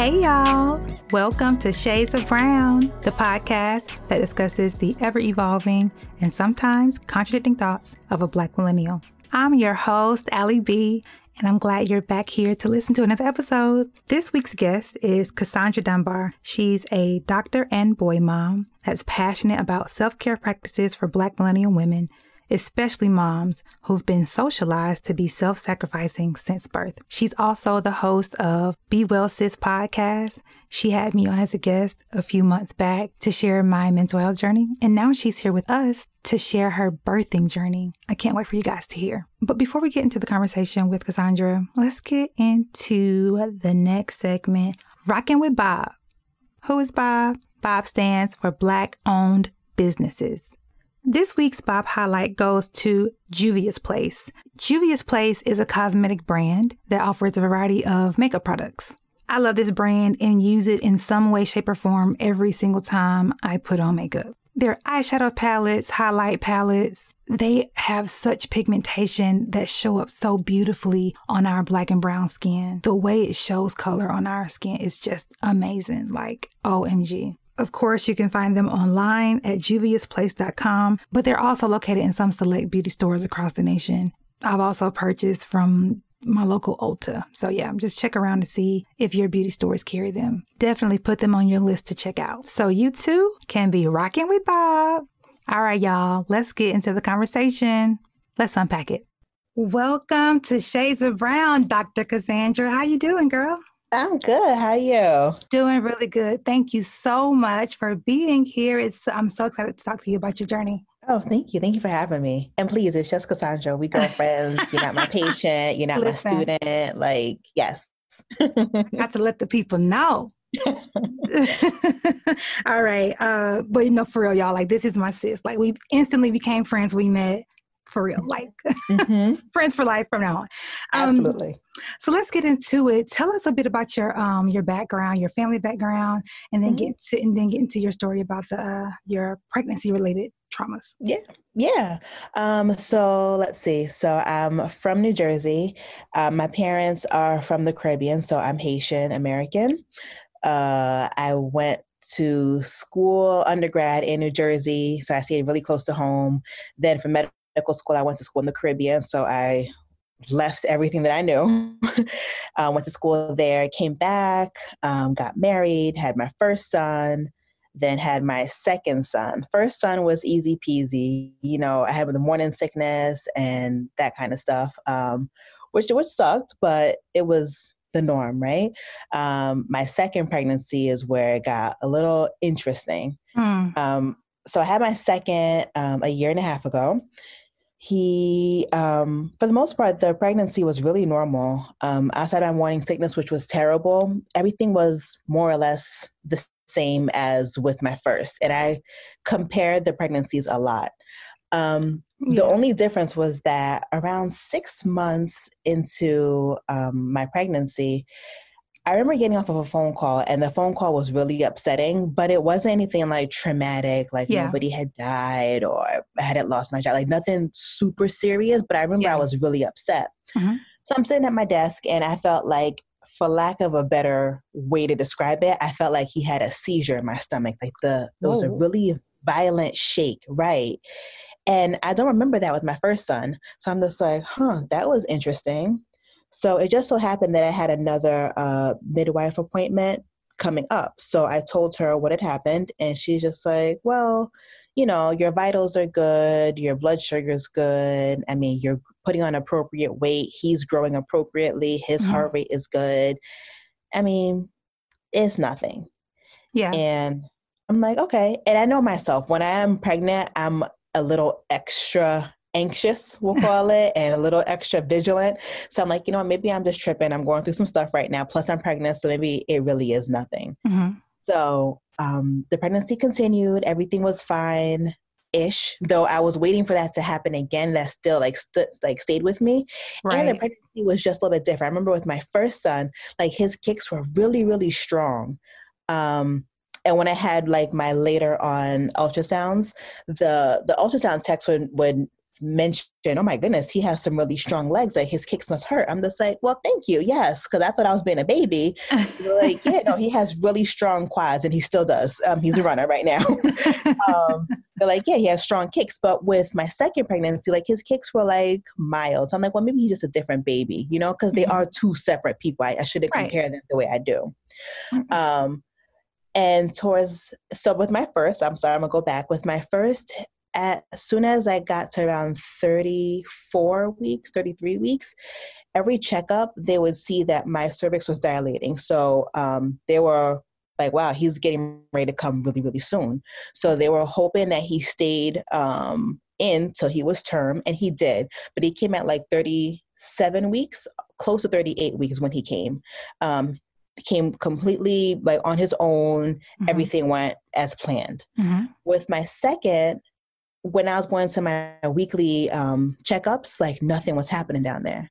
Hey, y'all. Welcome to Shades of Brown, the podcast that discusses the ever evolving and sometimes contradicting thoughts of a Black millennial. I'm your host, Allie B, and I'm glad you're back here to listen to another episode. This week's guest is Cassandra Dunbar. She's a doctor and boy mom that's passionate about self care practices for Black millennial women especially moms who've been socialized to be self sacrificing since birth. She's also the host of Be Well Sis podcast. She had me on as a guest a few months back to share my mental health journey, and now she's here with us to share her birthing journey. I can't wait for you guys to hear. But before we get into the conversation with Cassandra, let's get into the next segment Rocking with Bob. Who is Bob? Bob stands for Black Owned Businesses. This week's Bob highlight goes to Juvia's Place. Juvia's Place is a cosmetic brand that offers a variety of makeup products. I love this brand and use it in some way, shape, or form every single time I put on makeup. Their eyeshadow palettes, highlight palettes, they have such pigmentation that show up so beautifully on our black and brown skin. The way it shows color on our skin is just amazing. Like, OMG. Of course, you can find them online at juviasplace.com, but they're also located in some select beauty stores across the nation. I've also purchased from my local Ulta. So yeah, just check around to see if your beauty stores carry them. Definitely put them on your list to check out. So you too can be rocking with Bob. All right, y'all, let's get into the conversation. Let's unpack it. Welcome to Shades of Brown, Dr. Cassandra. How you doing, girl? I'm good. How are you? Doing really good. Thank you so much for being here. It's I'm so excited to talk to you about your journey. Oh, thank you. Thank you for having me. And please, it's just Cassandra. We girlfriends. you're not my patient. You're not Listen. my student. Like, yes. Got to let the people know. All right. Uh, but you know, for real, y'all, like this is my sis. Like we instantly became friends. We met for real, like mm-hmm. friends for life from now on. Um, Absolutely. So let's get into it. Tell us a bit about your um your background, your family background, and then mm-hmm. get to and then get into your story about the uh, your pregnancy related traumas. Yeah, yeah. Um, so let's see. So I'm from New Jersey. Uh, my parents are from the Caribbean, so I'm Haitian American. Uh, I went to school undergrad in New Jersey, so I stayed really close to home. Then for medical medical school. I went to school in the Caribbean, so I left everything that I knew. uh, went to school there, came back, um, got married, had my first son, then had my second son. First son was easy peasy. You know, I had the morning sickness and that kind of stuff, um, which which sucked, but it was the norm, right? Um, my second pregnancy is where it got a little interesting. Mm. Um, so I had my second um, a year and a half ago, he um, for the most part the pregnancy was really normal um, outside my morning sickness which was terrible everything was more or less the same as with my first and i compared the pregnancies a lot um, yeah. the only difference was that around six months into um, my pregnancy I remember getting off of a phone call and the phone call was really upsetting, but it wasn't anything like traumatic, like yeah. nobody had died or I hadn't lost my job, like nothing super serious, but I remember yeah. I was really upset. Mm-hmm. So I'm sitting at my desk and I felt like, for lack of a better way to describe it, I felt like he had a seizure in my stomach. Like the, there was a really violent shake, right? And I don't remember that with my first son. So I'm just like, huh, that was interesting. So it just so happened that I had another uh, midwife appointment coming up. So I told her what had happened, and she's just like, well, you know, your vitals are good, your blood sugar's good. I mean, you're putting on appropriate weight, he's growing appropriately, his mm-hmm. heart rate is good. I mean, it's nothing. Yeah. And I'm like, okay. And I know myself, when I am pregnant, I'm a little extra anxious, we'll call it, and a little extra vigilant. So I'm like, you know, maybe I'm just tripping. I'm going through some stuff right now. Plus, I'm pregnant, so maybe it really is nothing. Mm-hmm. So um, the pregnancy continued. Everything was fine ish though i was waiting for that to happen again that still like like stayed with me right. and the pregnancy was just a little bit different i remember with my first son like his kicks were really really strong um and when i had like my later on ultrasounds the the ultrasound techs would would mentioned, oh my goodness, he has some really strong legs. Like his kicks must hurt. I'm just like, well, thank you. Yes. Cause I thought I was being a baby. like, yeah, no, he has really strong quads and he still does. Um, he's a runner right now. um, they're like, yeah, he has strong kicks. But with my second pregnancy, like his kicks were like mild. So I'm like, well, maybe he's just a different baby, you know, because they mm-hmm. are two separate people. I, I shouldn't right. compare them the way I do. Mm-hmm. Um, and towards so with my first i'm sorry i'm gonna go back with my first as soon as I got to around 34 weeks, 33 weeks, every checkup, they would see that my cervix was dilating. So um, they were like, wow, he's getting ready to come really, really soon. So they were hoping that he stayed um, in till he was term, and he did. But he came at like 37 weeks, close to 38 weeks when he came. Um, came completely like on his own. Mm-hmm. Everything went as planned. Mm-hmm. With my second, when I was going to my weekly um, checkups, like nothing was happening down there.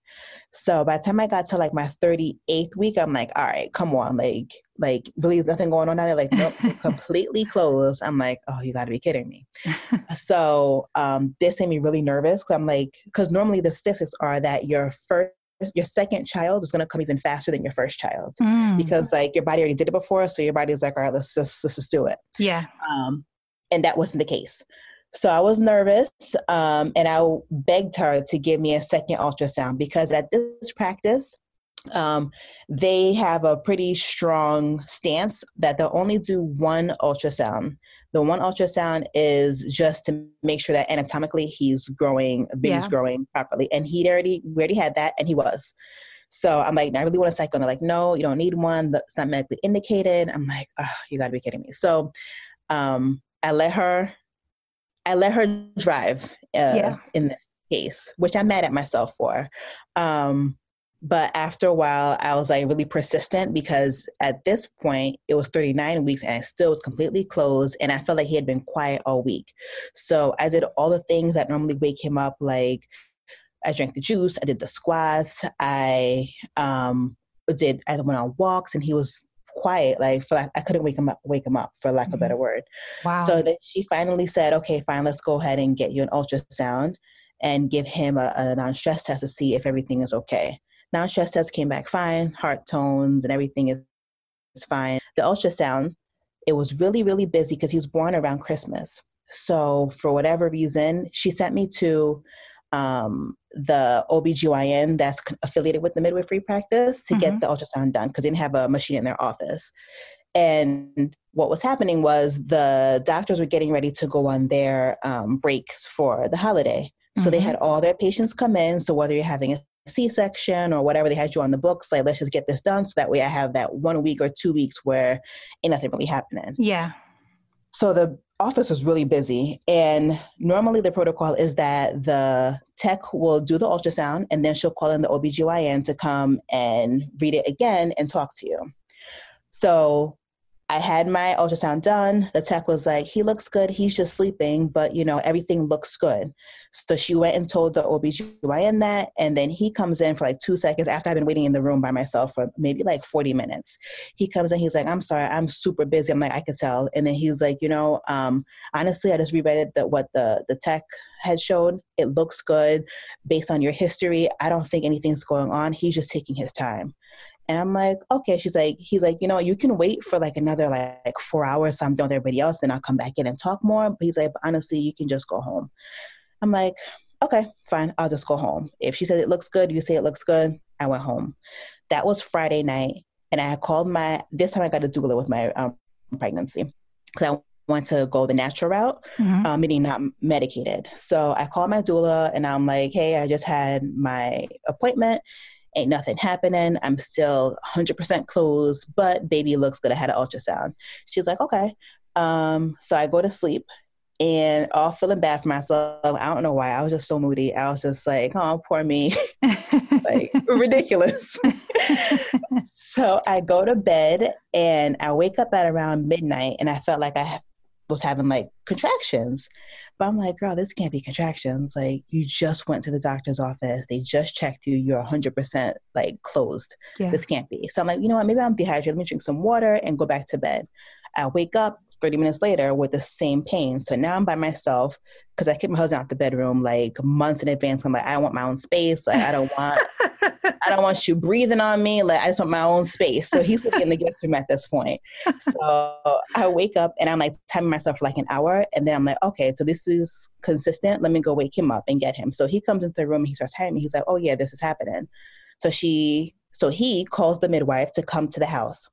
So by the time I got to like my 38th week, I'm like, all right, come on, like, like really is nothing going on down there? Like, nope, completely closed. I'm like, oh, you got to be kidding me. so um, this made me really nervous because I'm like, because normally the statistics are that your first your second child is going to come even faster than your first child mm. because like your body already did it before so your body's like all right let's just let's just do it yeah um and that wasn't the case so I was nervous um, and I begged her to give me a second ultrasound because at this practice, um, they have a pretty strong stance that they'll only do one ultrasound. The one ultrasound is just to make sure that anatomically he's growing, baby's yeah. growing properly. And he'd already, we already had that and he was. So I'm like, I really want a second. They're like, no, you don't need one. That's not medically indicated. I'm like, oh, you gotta be kidding me. So um, I let her I let her drive uh, yeah. in this case, which I'm mad at myself for. Um, but after a while, I was like really persistent because at this point it was 39 weeks and I still was completely closed, and I felt like he had been quiet all week. So I did all the things that normally wake him up, like I drank the juice, I did the squats, I um, did I went on walks, and he was quiet like for like I couldn't wake him up wake him up for lack of a better mm-hmm. word. Wow. So that she finally said, Okay, fine, let's go ahead and get you an ultrasound and give him a, a non-stress test to see if everything is okay. Non-stress test came back fine, heart tones and everything is, is fine. The ultrasound, it was really, really busy because he was born around Christmas. So for whatever reason, she sent me to um, the OBGYN that's affiliated with the midwifery practice to mm-hmm. get the ultrasound done because they didn't have a machine in their office. And what was happening was the doctors were getting ready to go on their um, breaks for the holiday. So mm-hmm. they had all their patients come in. So whether you're having a C-section or whatever they had you on the books, like let's just get this done so that way I have that one week or two weeks where ain't nothing really happening. Yeah. So the office was really busy. And normally the protocol is that the tech will do the ultrasound and then she'll call in the OBGYN to come and read it again and talk to you. So I had my ultrasound done. The tech was like, he looks good. He's just sleeping, but you know, everything looks good. So she went and told the OBGYN that. And then he comes in for like two seconds after I've been waiting in the room by myself for maybe like 40 minutes. He comes in, he's like, I'm sorry, I'm super busy. I'm like, I could tell. And then he's like, you know, um, honestly, I just reread it that what the, the tech had showed. It looks good based on your history. I don't think anything's going on. He's just taking his time. And I'm like, okay. She's like, he's like, you know, you can wait for like another like, like four hours. So I'm done with everybody else. Then I'll come back in and talk more. But he's like, but honestly, you can just go home. I'm like, okay, fine. I'll just go home. If she says it looks good, you say it looks good. I went home. That was Friday night. And I called my, this time I got a doula with my um, pregnancy. Because I want to go the natural route, mm-hmm. um, meaning not medicated. So I called my doula and I'm like, hey, I just had my appointment ain't nothing happening. I'm still 100% closed, but baby looks good. I had an ultrasound. She's like, okay. Um, so I go to sleep and all feeling bad for myself. I don't know why. I was just so moody. I was just like, oh, poor me. like, ridiculous. so I go to bed and I wake up at around midnight and I felt like I was having like contractions. But I'm like, girl, this can't be contractions. Like, you just went to the doctor's office. They just checked you. You're 100% like closed. Yeah. This can't be. So I'm like, you know what? Maybe I'm dehydrated. Let me drink some water and go back to bed. I wake up 30 minutes later with the same pain. So now I'm by myself because I keep my husband out the bedroom like months in advance. I'm like, I want my own space. Like I don't want I don't want you breathing on me. Like I just want my own space. So he's living in the guest room at this point. So I wake up and I'm like timing myself for like an hour. And then I'm like, okay, so this is consistent. Let me go wake him up and get him. So he comes into the room and he starts me, he's like, oh yeah, this is happening. So she so he calls the midwife to come to the house.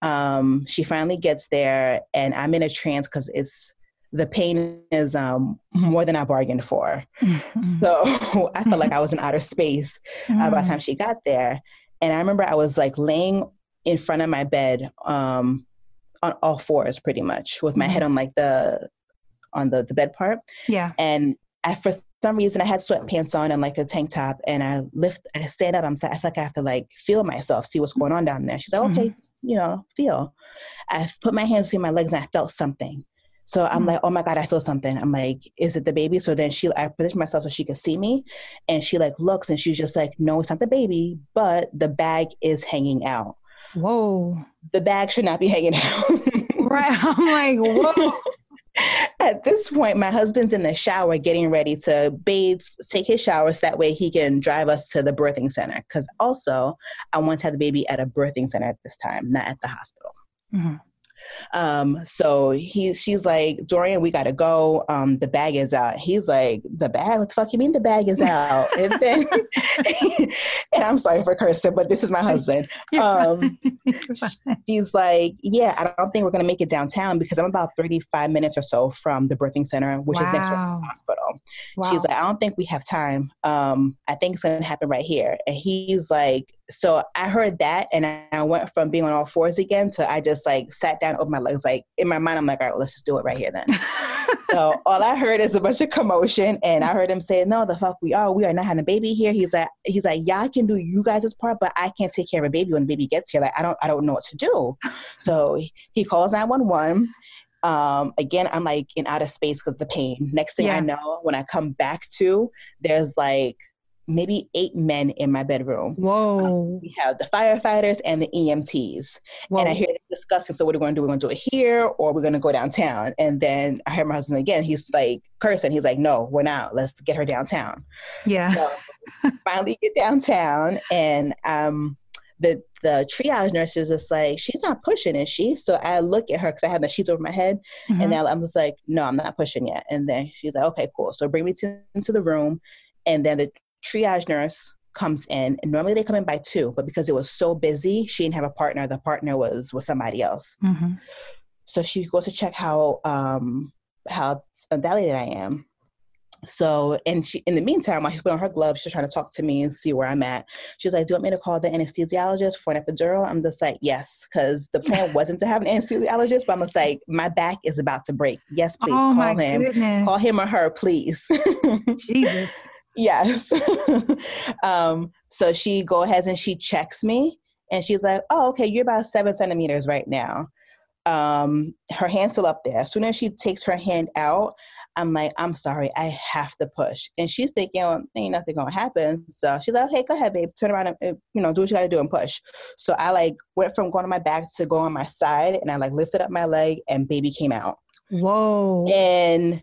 Um, she finally gets there and I'm in a trance because it's the pain is um, more than I bargained for. Mm-hmm. So I felt like I was in outer space uh, by the time mm. she got there. And I remember I was like laying in front of my bed um, on all fours pretty much with my head mm-hmm. on like the on the, the bed part. Yeah. And I, for some reason I had sweatpants on and like a tank top and I lift I stand up, I'm I feel like I have to like feel myself, see what's going on down there. She's like, okay, mm-hmm. you know, feel. I put my hands between my legs and I felt something. So I'm mm-hmm. like, oh my God, I feel something. I'm like, is it the baby? So then she, I position myself so she could see me. And she like looks and she's just like, no, it's not the baby, but the bag is hanging out. Whoa. The bag should not be hanging out. right. I'm like, whoa. At this point, my husband's in the shower getting ready to bathe, take his showers. So that way he can drive us to the birthing center. Because also, I want to have the baby at a birthing center at this time, not at the hospital. Mm-hmm. Um, so he, she's like, Dorian, we gotta go. Um, the bag is out. He's like, the bag? What the fuck you mean the bag is out? and then, and I'm sorry for cursing, but this is my husband. Um, she's like, yeah, I don't think we're gonna make it downtown because I'm about 35 minutes or so from the birthing center, which wow. is next to the hospital. Wow. She's like, I don't think we have time. Um, I think it's gonna happen right here. And he's like, so I heard that and I went from being on all fours again to I just like sat down over my legs. Like in my mind, I'm like, all right, well, let's just do it right here then. so all I heard is a bunch of commotion and I heard him say, no, the fuck we are. We are not having a baby here. He's like, he's like, yeah, I can do you guys' part, but I can't take care of a baby when the baby gets here. Like, I don't, I don't know what to do. So he calls 911 um, again, I'm like in outer space because the pain. Next thing yeah. I know, when I come back to, there's like maybe eight men in my bedroom. Whoa. Um, we have the firefighters and the EMTs. Whoa. And I hear them discussing, so what are we going to do? We're going to do it here or we're going to go downtown. And then I hear my husband again, he's like cursing. He's like, no, we're not. Let's get her downtown. Yeah. So finally get downtown and um, the the triage nurse is just like, she's not pushing, is she? So I look at her because I have the sheets over my head, mm-hmm. and now I'm just like, no, I'm not pushing yet. And then she's like, okay, cool. So bring me to, into the room, and then the triage nurse comes in and normally they come in by two but because it was so busy she didn't have a partner. The partner was with somebody else. Mm-hmm. so she goes to check how um how dilated i am. So and she in the meantime while she's putting on her gloves she's trying to talk to me and see where i'm at. She's like do you want me to call the anesthesiologist for an epidural? I'm just like yes because the plan wasn't to have an anesthesiologist but i'm just like my back is about to break. Yes please oh, call him. goodness. call him or her please. Jesus Yes. um, so she go ahead and she checks me and she's like, oh, okay, you're about seven centimeters right now. Um, her hand's still up there. As soon as she takes her hand out, I'm like, I'm sorry, I have to push. And she's thinking, well, ain't nothing gonna happen. So she's like, okay, go ahead, babe. Turn around and, uh, you know, do what you gotta do and push. So I like went from going on my back to going on my side and I like lifted up my leg and baby came out. Whoa. And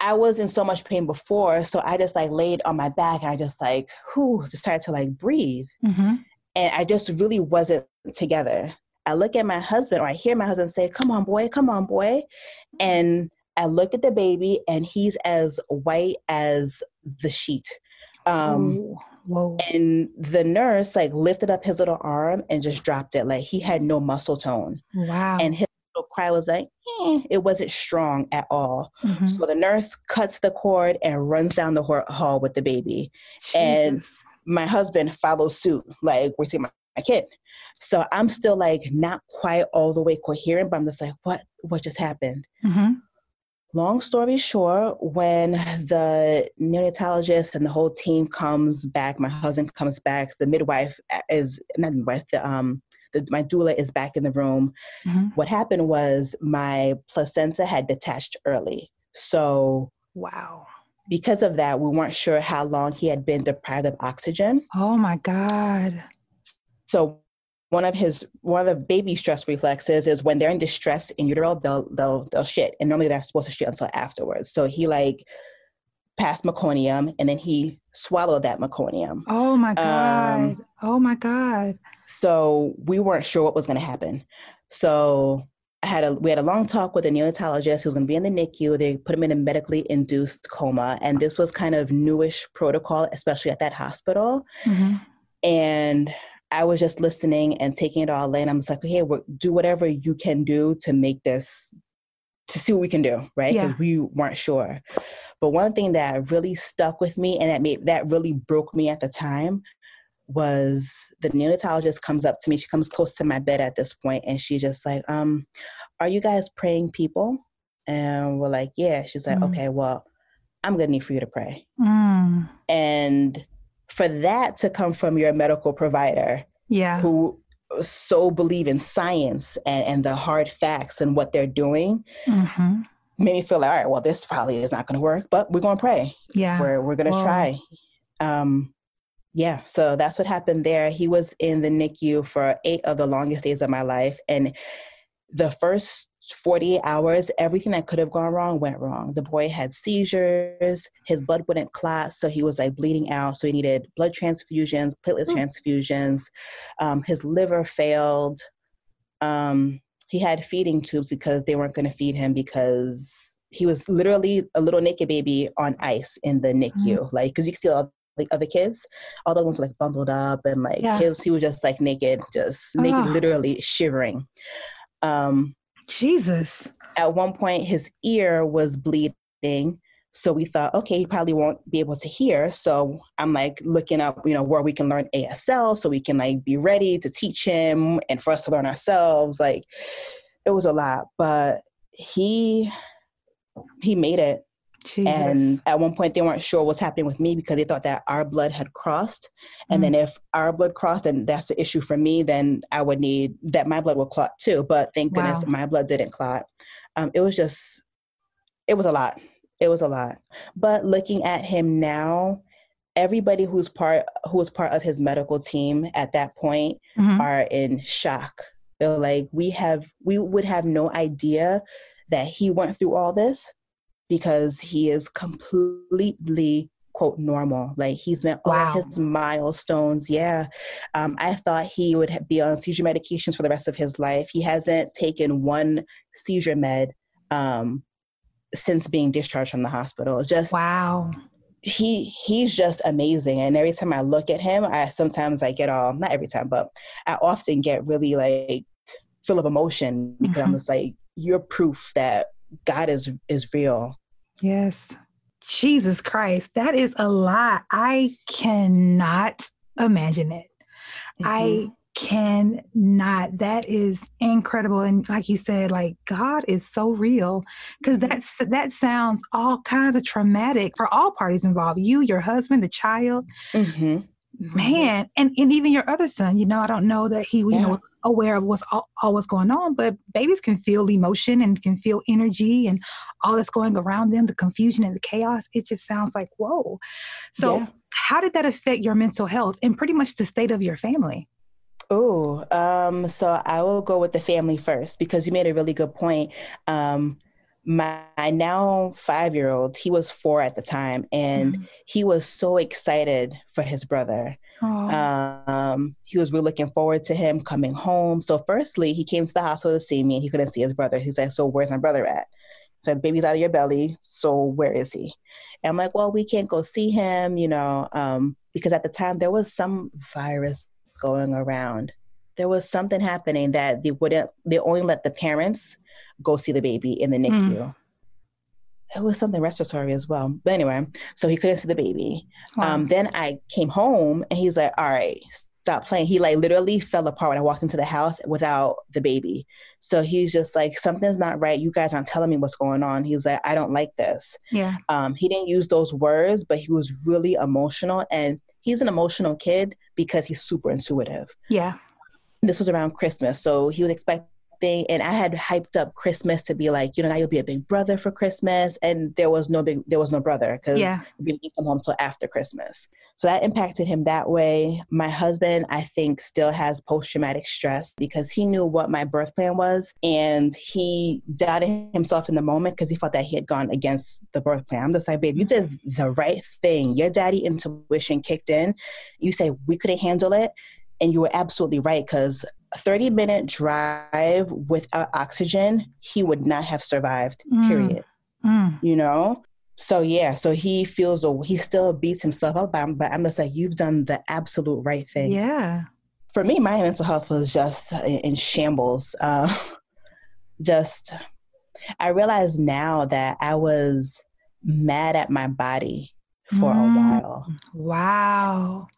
I was in so much pain before, so I just like laid on my back and I just like, whew, just started to like breathe. Mm-hmm. And I just really wasn't together. I look at my husband or I hear my husband say, Come on, boy, come on, boy. And I look at the baby and he's as white as the sheet. Um, Whoa. And the nurse like lifted up his little arm and just dropped it. Like he had no muscle tone. Wow. And his cry was like, eh, it wasn't strong at all. Mm-hmm. So the nurse cuts the cord and runs down the hall with the baby. Jesus. And my husband follows suit, like, we're seeing my, my kid. So I'm still like not quite all the way coherent, but I'm just like, what what just happened? Mm-hmm. Long story short, when the neonatologist and the whole team comes back, my husband comes back, the midwife is not midwife, the um the, my doula is back in the room. Mm-hmm. What happened was my placenta had detached early. So, wow. Because of that, we weren't sure how long he had been deprived of oxygen. Oh my God. So, one of his one of the baby stress reflexes is when they're in distress in utero, they'll they'll they'll shit, and normally they're supposed to shit until afterwards. So he like passed meconium, and then he swallowed that meconium. Oh my god! Um, oh my god! So we weren't sure what was going to happen. So I had a we had a long talk with a neonatologist who was going to be in the NICU. They put him in a medically induced coma, and this was kind of newish protocol, especially at that hospital. Mm-hmm. And I was just listening and taking it all in. I'm just like, hey, do whatever you can do to make this, to see what we can do, right? Because yeah. we weren't sure. But one thing that really stuck with me and that made that really broke me at the time was the neonatologist comes up to me. She comes close to my bed at this point, and she just like, um, "Are you guys praying people?" And we're like, "Yeah." She's like, mm. "Okay, well, I'm gonna need for you to pray." Mm. And for that to come from your medical provider yeah who so believe in science and, and the hard facts and what they're doing mm-hmm. made me feel like all right well this probably is not going to work but we're going to pray. Yeah. We're, we're going to try. Um yeah so that's what happened there. He was in the nicu for eight of the longest days of my life and the first 48 hours, everything that could have gone wrong went wrong. The boy had seizures, his blood wouldn't clot, so he was like bleeding out. So he needed blood transfusions, platelet mm. transfusions. Um, his liver failed. Um, he had feeding tubes because they weren't going to feed him because he was literally a little naked baby on ice in the NICU. Mm. Like, because you can see all the other kids, all the ones were like bundled up and like yeah. his, he was just like naked, just naked, literally shivering. Um, Jesus. At one point, his ear was bleeding. So we thought, okay, he probably won't be able to hear. So I'm like looking up, you know, where we can learn ASL so we can like be ready to teach him and for us to learn ourselves. Like it was a lot, but he he made it. Jesus. And at one point, they weren't sure what's happening with me because they thought that our blood had crossed. And mm. then if our blood crossed, and that's the issue for me. Then I would need that my blood would clot too. But thank wow. goodness my blood didn't clot. Um, it was just, it was a lot. It was a lot. But looking at him now, everybody who's part who was part of his medical team at that point mm-hmm. are in shock. They're like, we have, we would have no idea that he went through all this because he is completely quote normal. Like he's met wow. all his milestones. Yeah. Um, i thought he would be on seizure medications for the rest of his life. He hasn't taken one seizure med um, since being discharged from the hospital. Just wow. he he's just amazing. And every time i look at him i sometimes i get all not every time but i often get really like full of emotion because mm-hmm. i'm just like you're proof that God is is real. Yes. Jesus Christ, that is a lot. I cannot imagine it. Mm-hmm. I cannot. That is incredible. And like you said, like God is so real because mm-hmm. that's that sounds all kinds of traumatic for all parties involved. You, your husband, the child. Mm-hmm. Man, and, and even your other son, you know, I don't know that he, you yeah. know, was aware of what's all, all, what's going on, but babies can feel emotion and can feel energy and all that's going around them, the confusion and the chaos. It just sounds like, whoa. So, yeah. how did that affect your mental health and pretty much the state of your family? Oh, um, so I will go with the family first because you made a really good point. Um, my now five year old, he was four at the time, and mm-hmm. he was so excited for his brother. Um, he was really looking forward to him coming home. So, firstly, he came to the hospital to see me, and he couldn't see his brother. He's like, "So, where's my brother at?" So, the baby's out of your belly. So, where is he? And I'm like, "Well, we can't go see him, you know, um, because at the time there was some virus going around. There was something happening that they wouldn't. They only let the parents go see the baby in the NICU." Mm it was something respiratory as well. But anyway, so he couldn't see the baby. Wow. Um, then I came home and he's like, all right, stop playing. He like literally fell apart when I walked into the house without the baby. So he's just like, something's not right. You guys aren't telling me what's going on. He's like, I don't like this. Yeah. Um, he didn't use those words, but he was really emotional. And he's an emotional kid because he's super intuitive. Yeah. This was around Christmas. So he was expecting thing and i had hyped up christmas to be like you know now you'll be a big brother for christmas and there was no big there was no brother because Yeah. we didn't come home till after christmas. So that impacted him that way. My husband i think still has post-traumatic stress because he knew what my birth plan was and he doubted himself in the moment because he felt that he had gone against the birth plan. I'm just like babe you did the right thing. Your daddy intuition kicked in. You say we couldn't handle it and you were absolutely right because a 30 minute drive without oxygen he would not have survived Mm. period Mm. you know so yeah so he feels he still beats himself up but I'm, but I'm just like you've done the absolute right thing Yeah. for me my mental health was just in, shambles uh, just i realize now that i was mad at my body for Mm. a while Wow.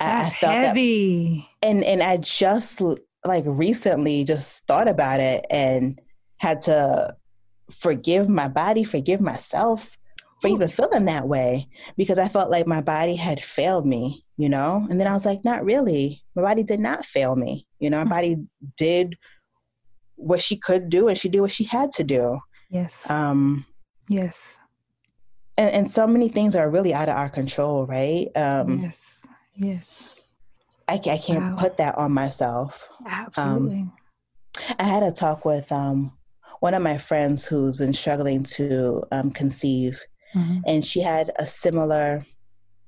I- I That's felt that heavy. and and I just like recently just thought about it and had to forgive my body, forgive myself for even feeling that way because I felt like my body had failed me, you know? And then I was like, not really. My body did not fail me. You know, my body did what she could do and she did what she had to do. Yes. Um yes. and, and so many things are really out of our control, right? Um yes. Yes. I, I can't Wow. put that on myself. Absolutely. I had a talk with um, one of my friends who's been struggling to um, conceive, Mhm. and she had a similar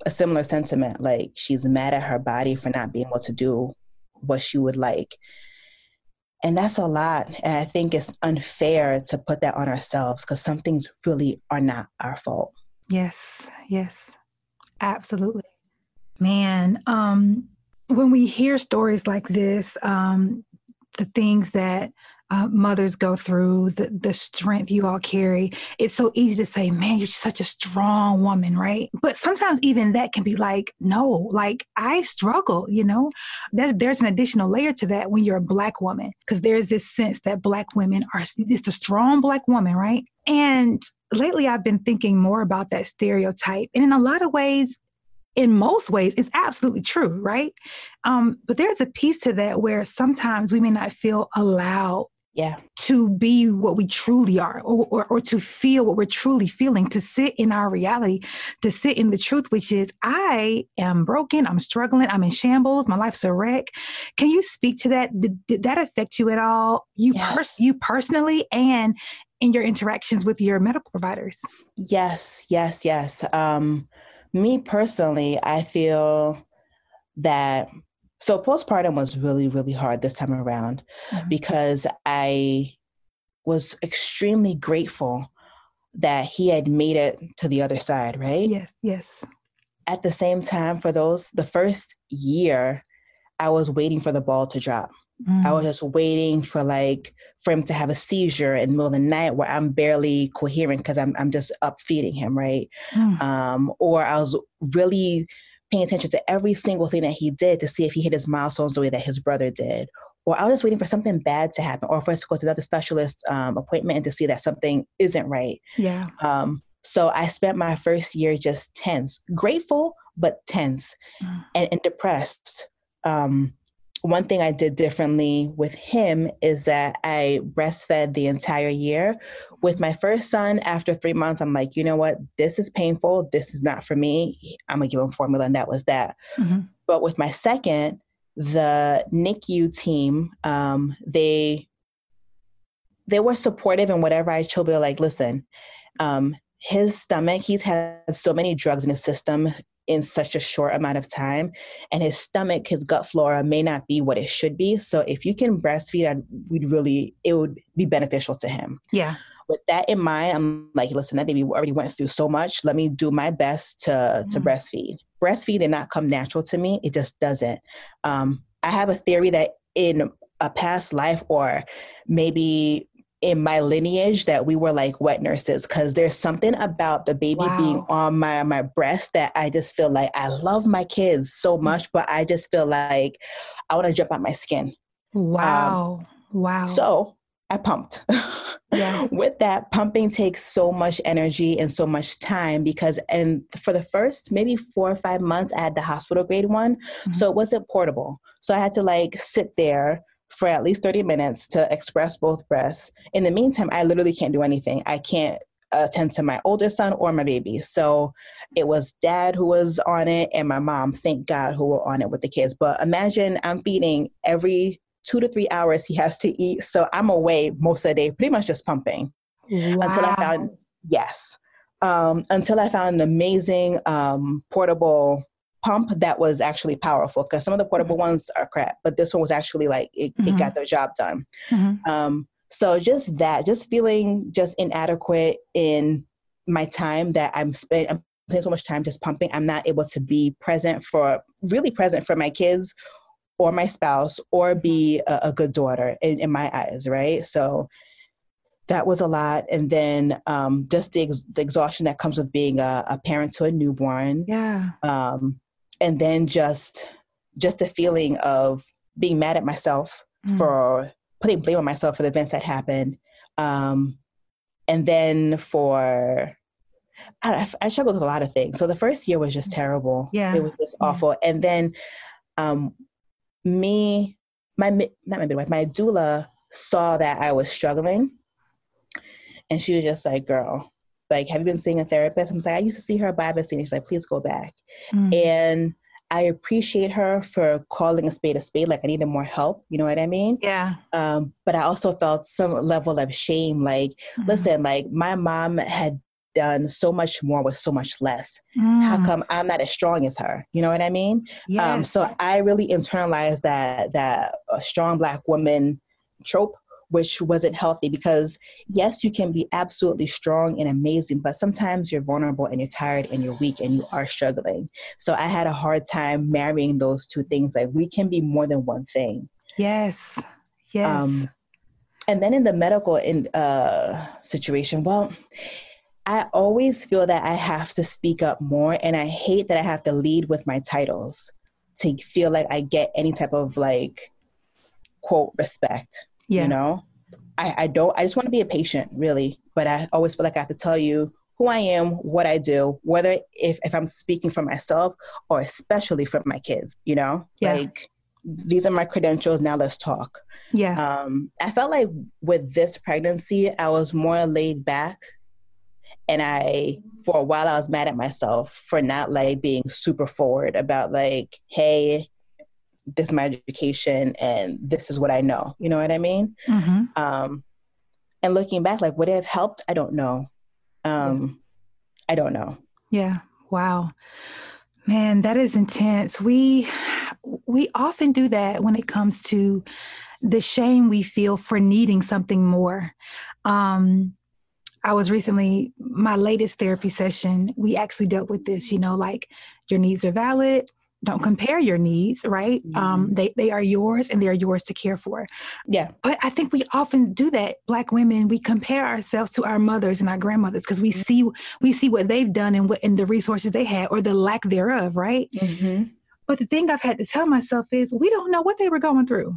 a similar sentiment. Like she's mad at her body for not being able to do what she would like, and that's a lot. And I think it's unfair to put that on ourselves because some things really are not our fault. Yes, yes, absolutely. Man, um, when we hear stories like this, um, the things that uh, mothers go through, the, the strength you all carry, it's so easy to say, man, you're such a strong woman, right? But sometimes even that can be like, no, like I struggle, you know? There's, there's an additional layer to that when you're a Black woman, because there's this sense that Black women are, it's the strong Black woman, right? And lately I've been thinking more about that stereotype. And in a lot of ways, in most ways, it's absolutely true, right? Um, but there's a piece to that where sometimes we may not feel allowed Yeah, to be what we truly are or, or, or to feel what we're truly feeling, to sit in our reality, to sit in the truth, which is I am broken, I'm struggling, I'm in shambles, my life's a wreck. Can you speak to that? Did, did that affect you at all? You, Yes. pers- you personally and in your interactions with your medical providers? yes, yes, yes. Um, me personally, I feel that so postpartum was really, really hard this time around. Mhm. because I was extremely grateful that he had made it to the other side, right? Yes, yes. At the same time, for those, the first year, I was waiting for the ball to drop. I was just waiting for like for him to have a seizure in the middle of the night where I'm barely coherent because I'm I'm just up feeding him, right? Mm. Um, or I was really paying attention to every single thing that he did to see if he hit his milestones the way that his brother did. Or I was just waiting for something bad to happen, or for us to go to another specialist um, appointment and to see that something isn't right. Yeah. Um, so I spent my first year just tense, grateful but tense Mm. and, and depressed. Um, one thing I did differently with him is that I breastfed the entire year. With my first son, after three months, I'm like, you know what? This is painful. This is not for me. I'm gonna give him formula, and that was that. Mhm. But with my second, the NICU team, um, they they were supportive in whatever I chose. They were like, listen, um, his stomach, he's had so many drugs in his system in such a short amount of time, and his stomach, his gut flora may not be what it should be. So if you can breastfeed, I'd, we'd really, it would be beneficial to him Yeah. with that in mind, I'm like, listen, that baby already went through so much. Let me do my best to to Mhm. breastfeed. Breastfeed did not come natural to me. It just doesn't. Um, I have a theory that in a past life or maybe in my lineage that we were like wet nurses because there's something about the baby being on my my breast that I just feel like I love my kids so much, but I just feel like I want to jump out my skin. Wow. wow. So I pumped. Yeah. With that, pumping takes so much energy and so much time because, and for the first maybe four or five months, I had the hospital grade one. Mhm. So it wasn't portable. So I had to like sit there for at least 30 minutes to express both breasts. In the meantime, I literally can't do anything. I can't attend to my older son or my baby. So it was dad who was on it and my mom, thank God, who were on it with the kids. But imagine I'm feeding every two to three hours he has to eat. So I'm away most of the day, pretty much just pumping wow. until I found, yes, um, until I found an amazing um, portable pump that was actually powerful because some of the portable mm-hmm. ones are crap, but this one was actually like it, mm-hmm. it got the job done. Mm-hmm. Um, so just that, just feeling just inadequate in my time that I'm spent. I'm spending so much time just pumping. I'm not able to be present for really present for my kids or my spouse or be a, a good daughter in, in, my eyes, right? So that was a lot. And then um, just the, ex- the, exhaustion that comes with being a, a parent to a newborn. Yeah. Um, and then just just the feeling of being mad at myself mm. for putting blame on myself for the events that happened. Um, and then for I, I, struggled with a lot of things. So the first year was just terrible. Yeah. It was just awful. Yeah. and then um, me my not my midwife my doula saw that i was struggling. And she was just like girl like, have you been seeing a therapist? I'm like, I used to see her, but I haven't seen her. She's like, please go back. Mm. And I appreciate her for calling a spade a spade. Like I needed more help. You know what I mean? Yeah. Um, but I also felt some level of shame. Like, mm. listen, like my mom had done so much more with so much less. Mm. How come I'm not as strong as her? You know what I mean? Yes. Um, so I really internalized that that a strong black woman trope which wasn't healthy because yes, you can be absolutely strong and amazing, but sometimes you're vulnerable and you're tired and you're weak and you are struggling. So I had a hard time marrying those two things. Like we can be more than one thing. Yes. Yes. Um, and then in the medical in, uh, situation, well, I always feel that I have to speak up more, and I hate that I have to lead with my titles to feel like I get any type of like quote respect. Yeah. You know, I, I don't, I just want to be a patient, really. But I always feel like I have to tell you who I am, what I do, whether if, if I'm speaking for myself or especially for my kids, you know? Yeah. Like, these are my credentials, now let's talk. Yeah. Um, I felt like with this pregnancy, I was more laid back. And I, for a while, I was mad at myself for not like being super forward about like, hey, this is my education and this is what I know. You know what I mean? Mm-hmm. Um, and looking back, like would it have helped? I don't know. Um, I don't know. Yeah. Wow. Man, that is intense. We we often do that when it comes to the shame we feel for needing something more. Um, I was recently my latest therapy session. We actually dealt with this. You know, like your needs are valid don't compare your needs right um, mm-hmm. um, they, they are yours and they're yours to care for yeah but i think we often do that black women we compare ourselves to our mothers and our grandmothers because we mm-hmm. see we see what they've done and what and the resources they had or the lack thereof right mm-hmm. but the thing i've had to tell myself is we don't know what they were going through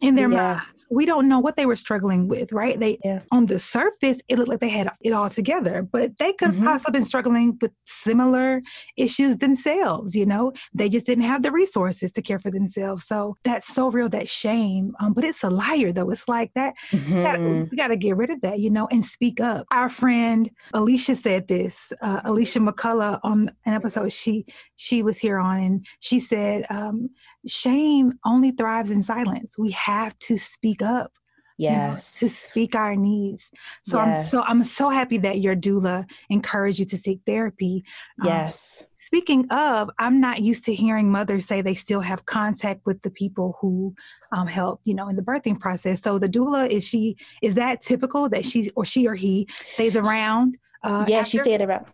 in their yeah. minds. We don't know what they were struggling with, right? They yeah. on the surface it looked like they had it all together, but they could mm-hmm. possibly been struggling with similar issues themselves, you know? They just didn't have the resources to care for themselves. So that's so real, that shame. Um, but it's a liar though. It's like that mm-hmm. we, gotta, get rid of that, you know, and speak up. Our friend Alicia said this, uh, Alicia McCullough on an episode she she was here on and she said um, shame only thrives in silence. We have to speak up. Yes. You know, to speak our needs. So yes. I'm so I'm so happy that your doula encouraged you to seek therapy. Um, yes. Um, speaking of, I'm not used to hearing mothers say they still have contact with the people who um, help, you know, in the birthing process. So the doula is she is that typical that she or she or he stays around? Uh, yeah, after? she stayed around.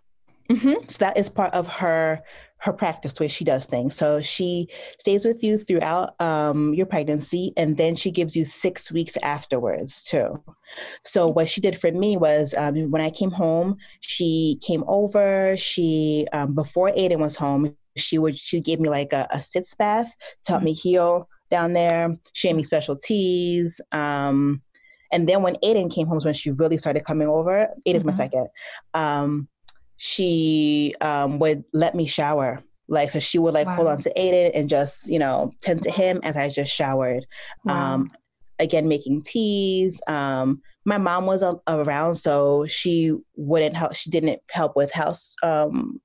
Mm-hmm. So that is part of her her practice, the way she does things. So she stays with you throughout um, your pregnancy, and then she gives you six weeks afterwards too. So what she did for me was um, when I came home, she came over. She um, before Aiden was home, she would she gave me like a, a sitz bath to help mm-hmm. me heal down there. She gave me special teas. Um, and then when Aiden came home, was when she really started coming over. Aiden's mm-hmm. my second. Um, she um, would let me shower. Like, so she would like wow. hold on to Aiden and just, you know, tend to him as I just showered. Wow. Um, again making teas. Um, my mom was a- around, so she wouldn't help. She didn't help with house um,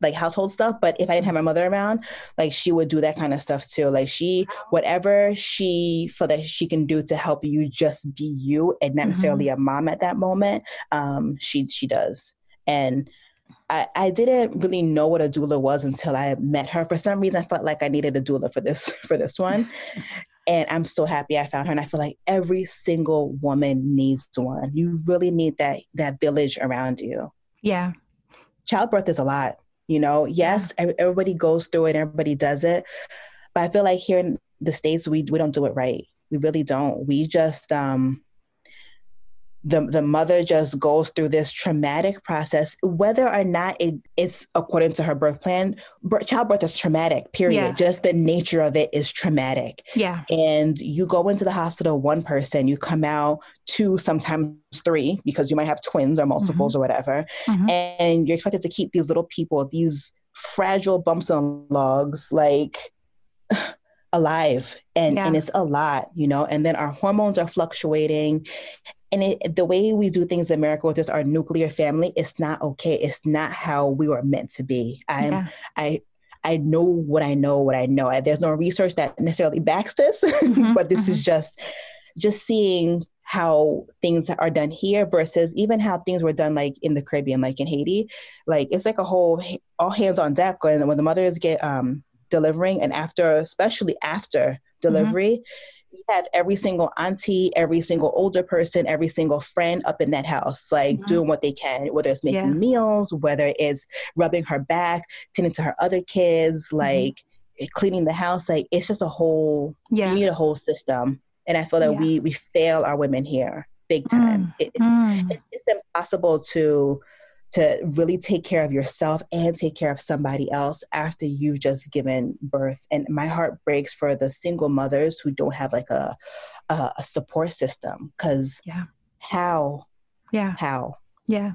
like household stuff but if i didn't have my mother around like she would do that kind of stuff too like she whatever she feel that she can do to help you just be you and not mm-hmm. necessarily a mom at that moment um she she does and I, I didn't really know what a doula was until I met her. For some reason, I felt like I needed a doula for this for this one, and I'm so happy I found her. And I feel like every single woman needs one. You really need that that village around you. Yeah, childbirth is a lot. You know, yes, yeah. everybody goes through it, everybody does it. But I feel like here in the States, we, we don't do it right. We really don't. We just, um, the the mother just goes through this traumatic process whether or not it, it's according to her birth plan birth, childbirth is traumatic period yeah. just the nature of it is traumatic yeah and you go into the hospital one person you come out two sometimes three because you might have twins or multiples mm-hmm. or whatever mm-hmm. and you're expected to keep these little people these fragile bumps on logs like alive and yeah. and it's a lot you know and then our hormones are fluctuating and it, the way we do things in America with just our nuclear family, it's not okay. It's not how we were meant to be. I'm, yeah. I, I know what I know, what I know. I, there's no research that necessarily backs this, mm-hmm, but this mm-hmm. is just, just seeing how things are done here versus even how things were done like in the Caribbean, like in Haiti. Like it's like a whole all hands on deck when when the mothers get um delivering and after, especially after mm-hmm. delivery. Mm-hmm have every single auntie, every single older person, every single friend up in that house, like mm-hmm. doing what they can, whether it's making yeah. meals, whether it's rubbing her back, tending to her other kids, mm-hmm. like mm-hmm. cleaning the house. Like it's just a whole, yeah. you need a whole system. And I feel that yeah. we we fail our women here big time. Mm. It, mm. it, it's impossible to to really take care of yourself and take care of somebody else after you've just given birth. And my heart breaks for the single mothers who don't have like a a, a support system because yeah, how yeah how yeah,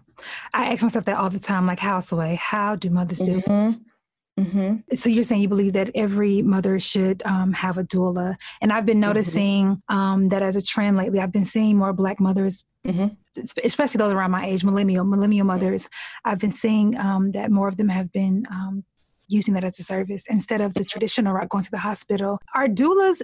I ask myself that all the time. Like, how Sway? How do mothers do? Mm-hmm. Mm-hmm. So you're saying you believe that every mother should um, have a doula, and I've been mm-hmm. noticing mm-hmm. um, that as a trend lately. I've been seeing more Black mothers, mm-hmm. Especially those around my age, millennial millennial mothers. I've been seeing um, that more of them have been um, using that as a service instead of the traditional route going to the hospital. Are doulas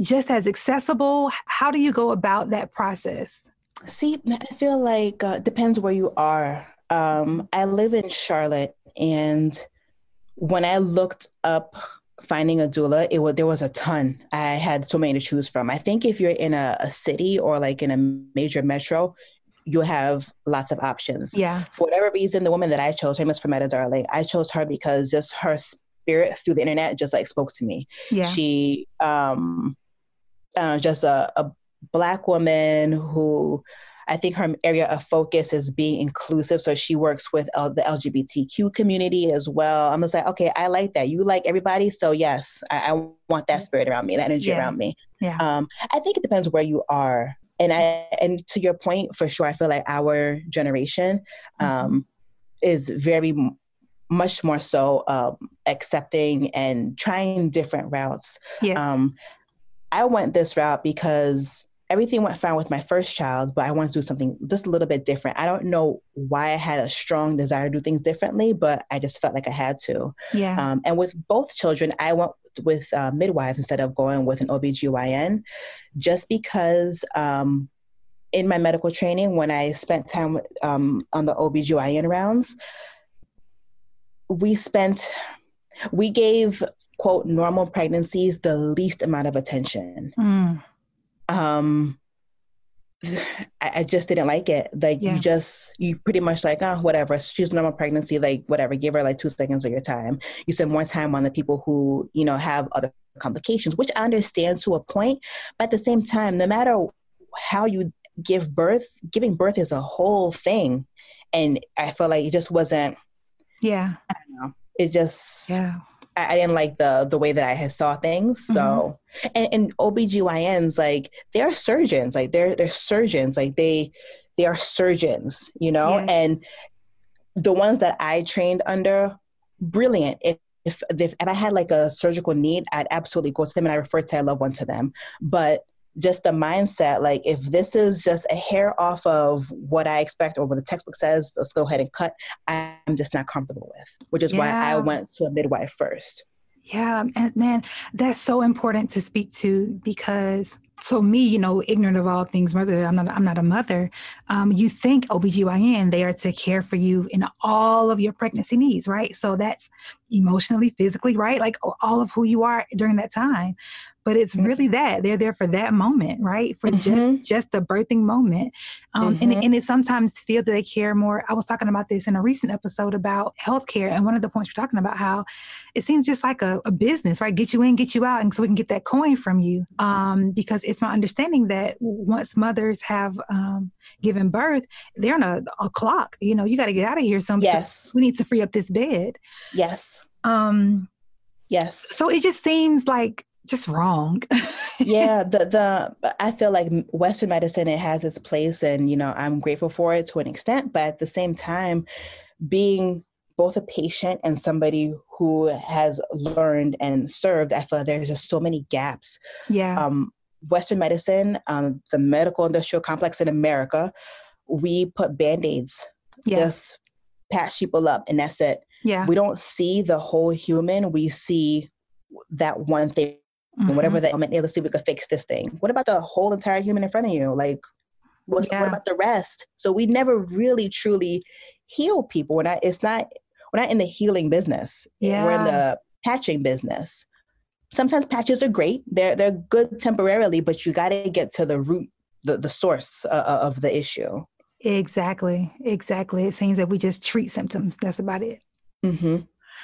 just as accessible? How do you go about that process? See, I feel like uh, depends where you are. Um, I live in Charlotte, and when I looked up finding a doula, it was there was a ton. I had so many to choose from. I think if you're in a, a city or like in a major metro, you'll have lots of options. Yeah. For whatever reason, the woman that I chose, famous for Meta Darling, I chose her because just her spirit through the internet just like spoke to me. Yeah. She um uh, just a, a black woman who I think her area of focus is being inclusive. So she works with uh, the LGBTQ community as well. I'm just like, okay, I like that. You like everybody. So yes, I, I want that spirit around me, that energy yeah. around me. Yeah. Um, I think it depends where you are. And I, and to your point, for sure, I feel like our generation mm-hmm. um, is very much more so um, accepting and trying different routes. Yes. Um, I went this route because everything went fine with my first child, but I wanted to do something just a little bit different. I don't know why I had a strong desire to do things differently, but I just felt like I had to. Yeah. Um, and with both children, I went with uh, midwives instead of going with an OBGYN just because um, in my medical training, when I spent time um, on the OBGYN rounds, we spent, we gave, quote, normal pregnancies the least amount of attention. Mm um I, just didn't like it. Like yeah. you just you pretty much like, oh, whatever. She's normal pregnancy, like whatever. Give her like two seconds of your time. You spend more time on the people who, you know, have other complications, which I understand to a point. But at the same time, no matter how you give birth, giving birth is a whole thing. And I felt like it just wasn't Yeah. I don't know. It just Yeah. I, I didn't like the the way that I had saw things. So mm-hmm and, and OBGYNs, like they're surgeons, like they're they're surgeons, like they they are surgeons, you know? Yes. And the ones that I trained under, brilliant. If, if if I had like a surgical need, I'd absolutely go to them and I refer to a loved one to them. But just the mindset like if this is just a hair off of what i expect or what the textbook says let's go ahead and cut i'm just not comfortable with which is yeah. why i went to a midwife first yeah and man that's so important to speak to because so me, you know, ignorant of all things, mother, I'm not, I'm not a mother. Um, you think OBGYN, they are to care for you in all of your pregnancy needs, right? So that's emotionally, physically, right? Like all of who you are during that time but it's really that they're there for that moment right for mm-hmm. just just the birthing moment um, mm-hmm. and, and it sometimes feel that they care more i was talking about this in a recent episode about healthcare and one of the points we're talking about how it seems just like a, a business right get you in get you out and so we can get that coin from you um, because it's my understanding that once mothers have um, given birth they're on a, a clock you know you got to get out of here so yes we need to free up this bed yes um yes so it just seems like just wrong. yeah, the the I feel like Western medicine it has its place, and you know I'm grateful for it to an extent. But at the same time, being both a patient and somebody who has learned and served, I feel like there's just so many gaps. Yeah. Um, Western medicine, um, the medical industrial complex in America, we put band aids. Yeah. Just patch people up, and that's it. Yeah. We don't see the whole human. We see that one thing mm-hmm. whatever the element let's see if we could fix this thing. What about the whole entire human in front of you? Like, what's, yeah. what about the rest? So we never really truly heal people. We're not, it's not, we're not in the healing business. Yeah. We're in the patching business. Sometimes patches are great. They're, they're good temporarily, but you got to get to the root, the, the source uh, uh, of the issue. Exactly. Exactly. It seems that we just treat symptoms. That's about it. Mm-hmm.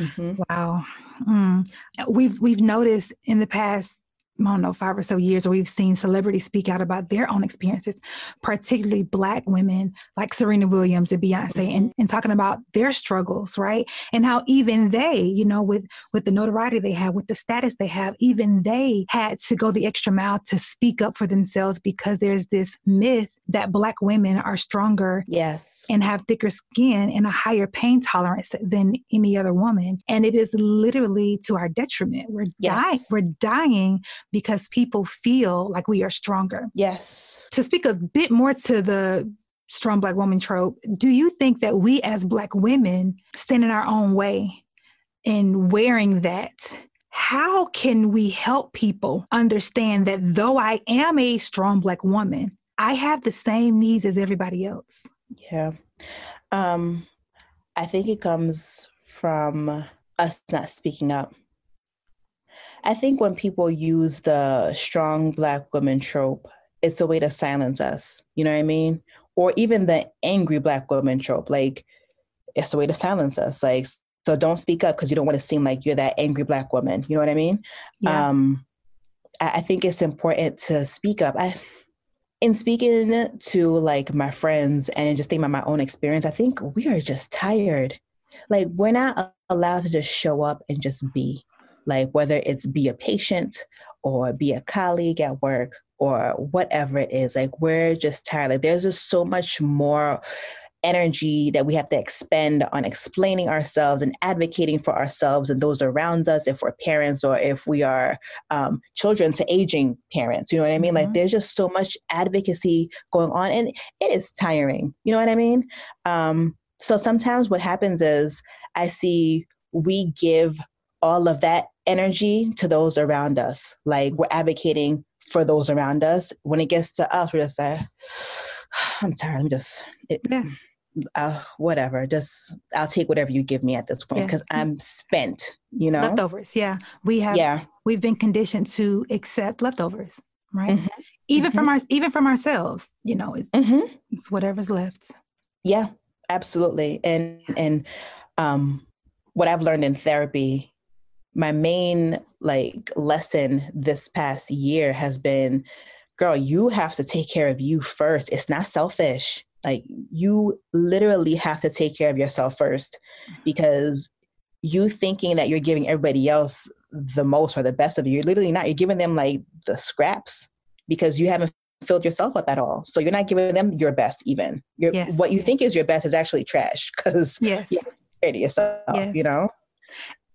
Mm-hmm. Wow. Mm. We've we've noticed in the past I don't know, five or so years where we've seen celebrities speak out about their own experiences, particularly Black women like Serena Williams and Beyonce, and, and talking about their struggles, right? And how even they, you know, with with the notoriety they have, with the status they have, even they had to go the extra mile to speak up for themselves because there's this myth that black women are stronger yes. and have thicker skin and a higher pain tolerance than any other woman. And it is literally to our detriment. We're yes. dying we're dying because people feel like we are stronger. Yes. To speak a bit more to the strong black woman trope do you think that we as black women stand in our own way in wearing that? How can we help people understand that though I am a strong Black woman, I have the same needs as everybody else. Yeah. Um, I think it comes from us not speaking up. I think when people use the strong black woman trope, it's a way to silence us. You know what I mean? Or even the angry black woman trope, like it's a way to silence us. Like, so don't speak up because you don't want to seem like you're that angry black woman. You know what I mean? Yeah. Um, I, I think it's important to speak up. I in speaking to like my friends and just thinking about my own experience, I think we are just tired. Like we're not allowed to just show up and just be. Like whether it's be a patient or be a colleague at work or whatever it is, like we're just tired. Like there's just so much more energy that we have to expend on explaining ourselves and advocating for ourselves and those around us if we're parents or if we are um, children to aging parents you know what i mean mm-hmm. like there's just so much advocacy going on and it is tiring you know what i mean um, so sometimes what happens is i see we give all of that energy to those around us like we're advocating for those around us when it gets to us we're just like I'm tired. I'm just it, yeah uh, whatever. Just I'll take whatever you give me at this point because yeah. I'm spent. You know, leftovers. Yeah, we have. Yeah, we've been conditioned to accept leftovers, right? Mm-hmm. Even mm-hmm. from our even from ourselves. You know, it, mm-hmm. it's whatever's left. Yeah, absolutely. And and um, what I've learned in therapy, my main like lesson this past year has been, girl, you have to take care of you first. It's not selfish like you literally have to take care of yourself first because you thinking that you're giving everybody else the most or the best of you, you're literally not. You're giving them like the scraps because you haven't filled yourself up at all. So you're not giving them your best even. You're, yes. What you think is your best is actually trash because yes. you're yourself, yes. you know?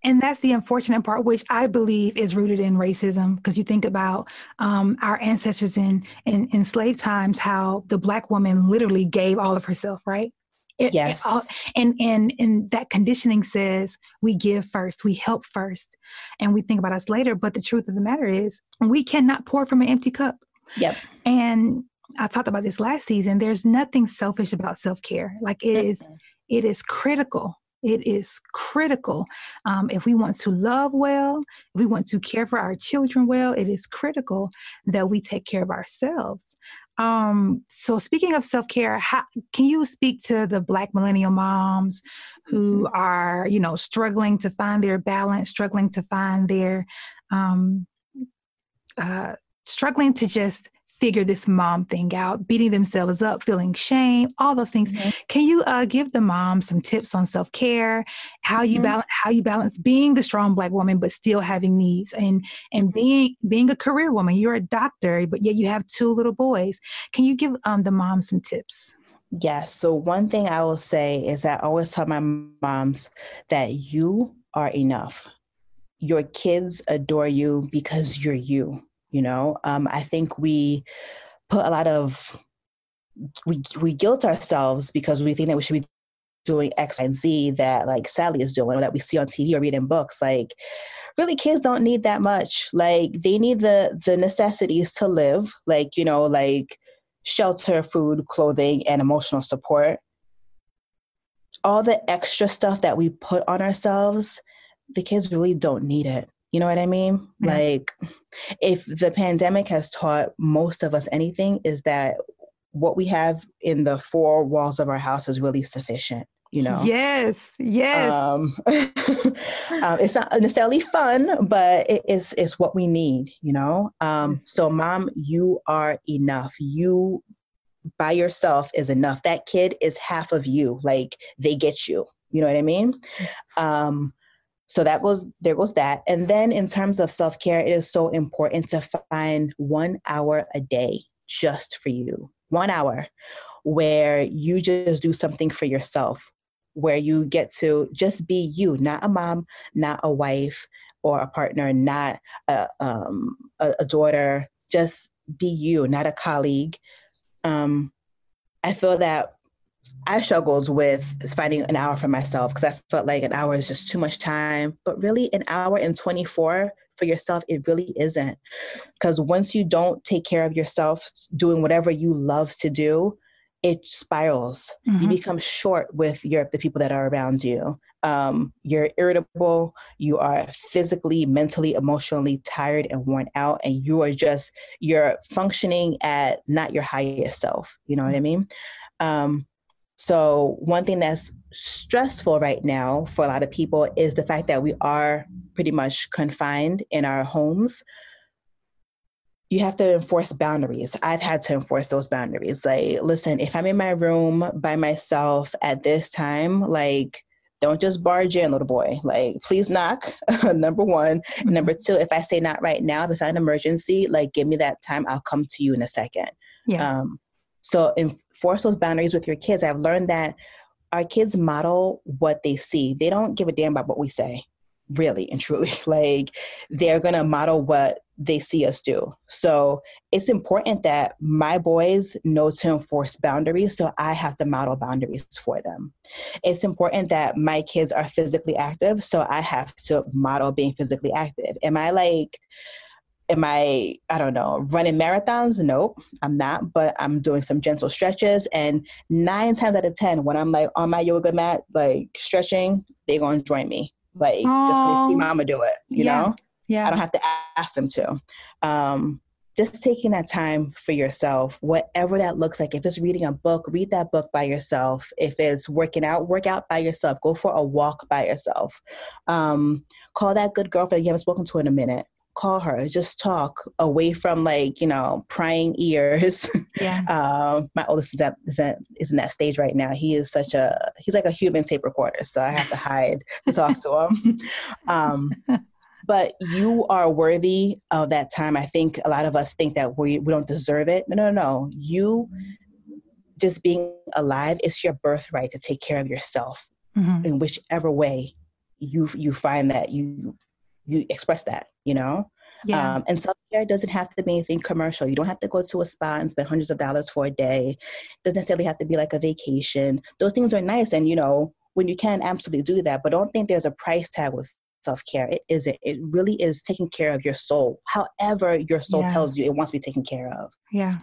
And that's the unfortunate part, which I believe is rooted in racism. Because you think about um, our ancestors in, in in slave times, how the black woman literally gave all of herself, right? It, yes. It, and and and that conditioning says we give first, we help first, and we think about us later. But the truth of the matter is, we cannot pour from an empty cup. Yep. And I talked about this last season. There's nothing selfish about self care. Like it is, it is critical it is critical. Um, if we want to love well, if we want to care for our children well, it is critical that we take care of ourselves. Um, so, speaking of self care, can you speak to the Black millennial moms who mm-hmm. are, you know, struggling to find their balance, struggling to find their, um, uh, struggling to just figure this mom thing out, beating themselves up, feeling shame, all those things. Mm-hmm. Can you uh, give the mom some tips on self care, how you mm-hmm. balance how you balance being the strong black woman but still having needs, and and mm-hmm. being being a career woman. You're a doctor, but yet you have two little boys. Can you give um, the mom some tips? Yes. So one thing I will say is that I always tell my moms that you are enough. Your kids adore you because you're you you know? Um, i think we put a lot of we we guilt ourselves because we think that we should be doing x and z that like sally is doing or that we see on tv or reading books. Like really kids don't need that much. Like they need the the necessities to live like you know like shelter food clothing and emotional support. All the extra stuff that we put on ourselves the kids really don't need it you know what I mean? Mm-hmm. Like, if the pandemic has taught most of us anything, is that what we have in the four walls of our house is really sufficient. You know? Yes, yes. Um, um, it's not necessarily fun, but it is it's what we need. You know. Um, so, mom, you are enough. You by yourself is enough. That kid is half of you. Like they get you. You know what I mean? Um, so that goes there goes that. And then in terms of self-care it is so important to find one hour a day just for you. One hour where you just do something for yourself where you get to just be you not a mom not a wife or a partner not a, um, a, a daughter. Just be you not a colleague. Um, i feel that I struggled with finding an hour for myself because I felt like an hour is just too much time. But really, an hour and 24 for yourself, it really isn't. Because once you don't take care of yourself, doing whatever you love to do, it spirals. Mm-hmm. You become short with your the people that are around you. Um, you're irritable. You are physically, mentally, emotionally tired and worn out, and you are just you're functioning at not your highest self. You know what I mean? Um, so, one thing that's stressful right now for a lot of people is the fact that we are pretty much confined in our homes. You have to enforce boundaries. I've had to enforce those boundaries. Like, listen, if I'm in my room by myself at this time, like, don't just barge in, little boy. Like, please knock. number one. Mm-hmm. Number two, if I say not right now, if it's an emergency, like, give me that time. I'll come to you in a second. Yeah. Um, so enforce those boundaries with your kids. I've learned that our kids model what they see. They don't give a damn about what we say, really and truly. Like they're going to model what they see us do. So it's important that my boys know to enforce boundaries. So I have to model boundaries for them. It's important that my kids are physically active. So I have to model being physically active. Am I like, am I, I don't know, running marathons? Nope, I'm not, but I'm doing some gentle stretches. And nine times out of 10, when I'm like on my yoga mat, like stretching, they're going to join me. Like Aww. just because they see mama do it, you yeah. know? Yeah. I don't have to ask them to. Um, just taking that time for yourself, whatever that looks like. If it's reading a book, read that book by yourself. If it's working out, work out by yourself. Go for a walk by yourself. Um, call that good girlfriend you haven't spoken to in a minute call her just talk away from like you know prying ears. Yeah. Um, my oldest is at, is, at, is in that stage right now. He is such a he's like a human tape recorder so i have to hide to talk to him. Um, but you are worthy of that time. I think a lot of us think that we, we don't deserve it. No no no. You just being alive it's your birthright to take care of yourself mm-hmm. in whichever way you you find that you you express that you know yeah. Um, and self care doesn't have to be anything commercial. You don't have to go to a spa and spend hundreds of dollars for a day. It doesn't necessarily have to be like a vacation. Those things are nice, and you know when you can absolutely do that. But don't think there's a price tag with self care. It isn't. It really is taking care of your soul. However, your soul yeah. tells you it wants to be taken care of. Yeah.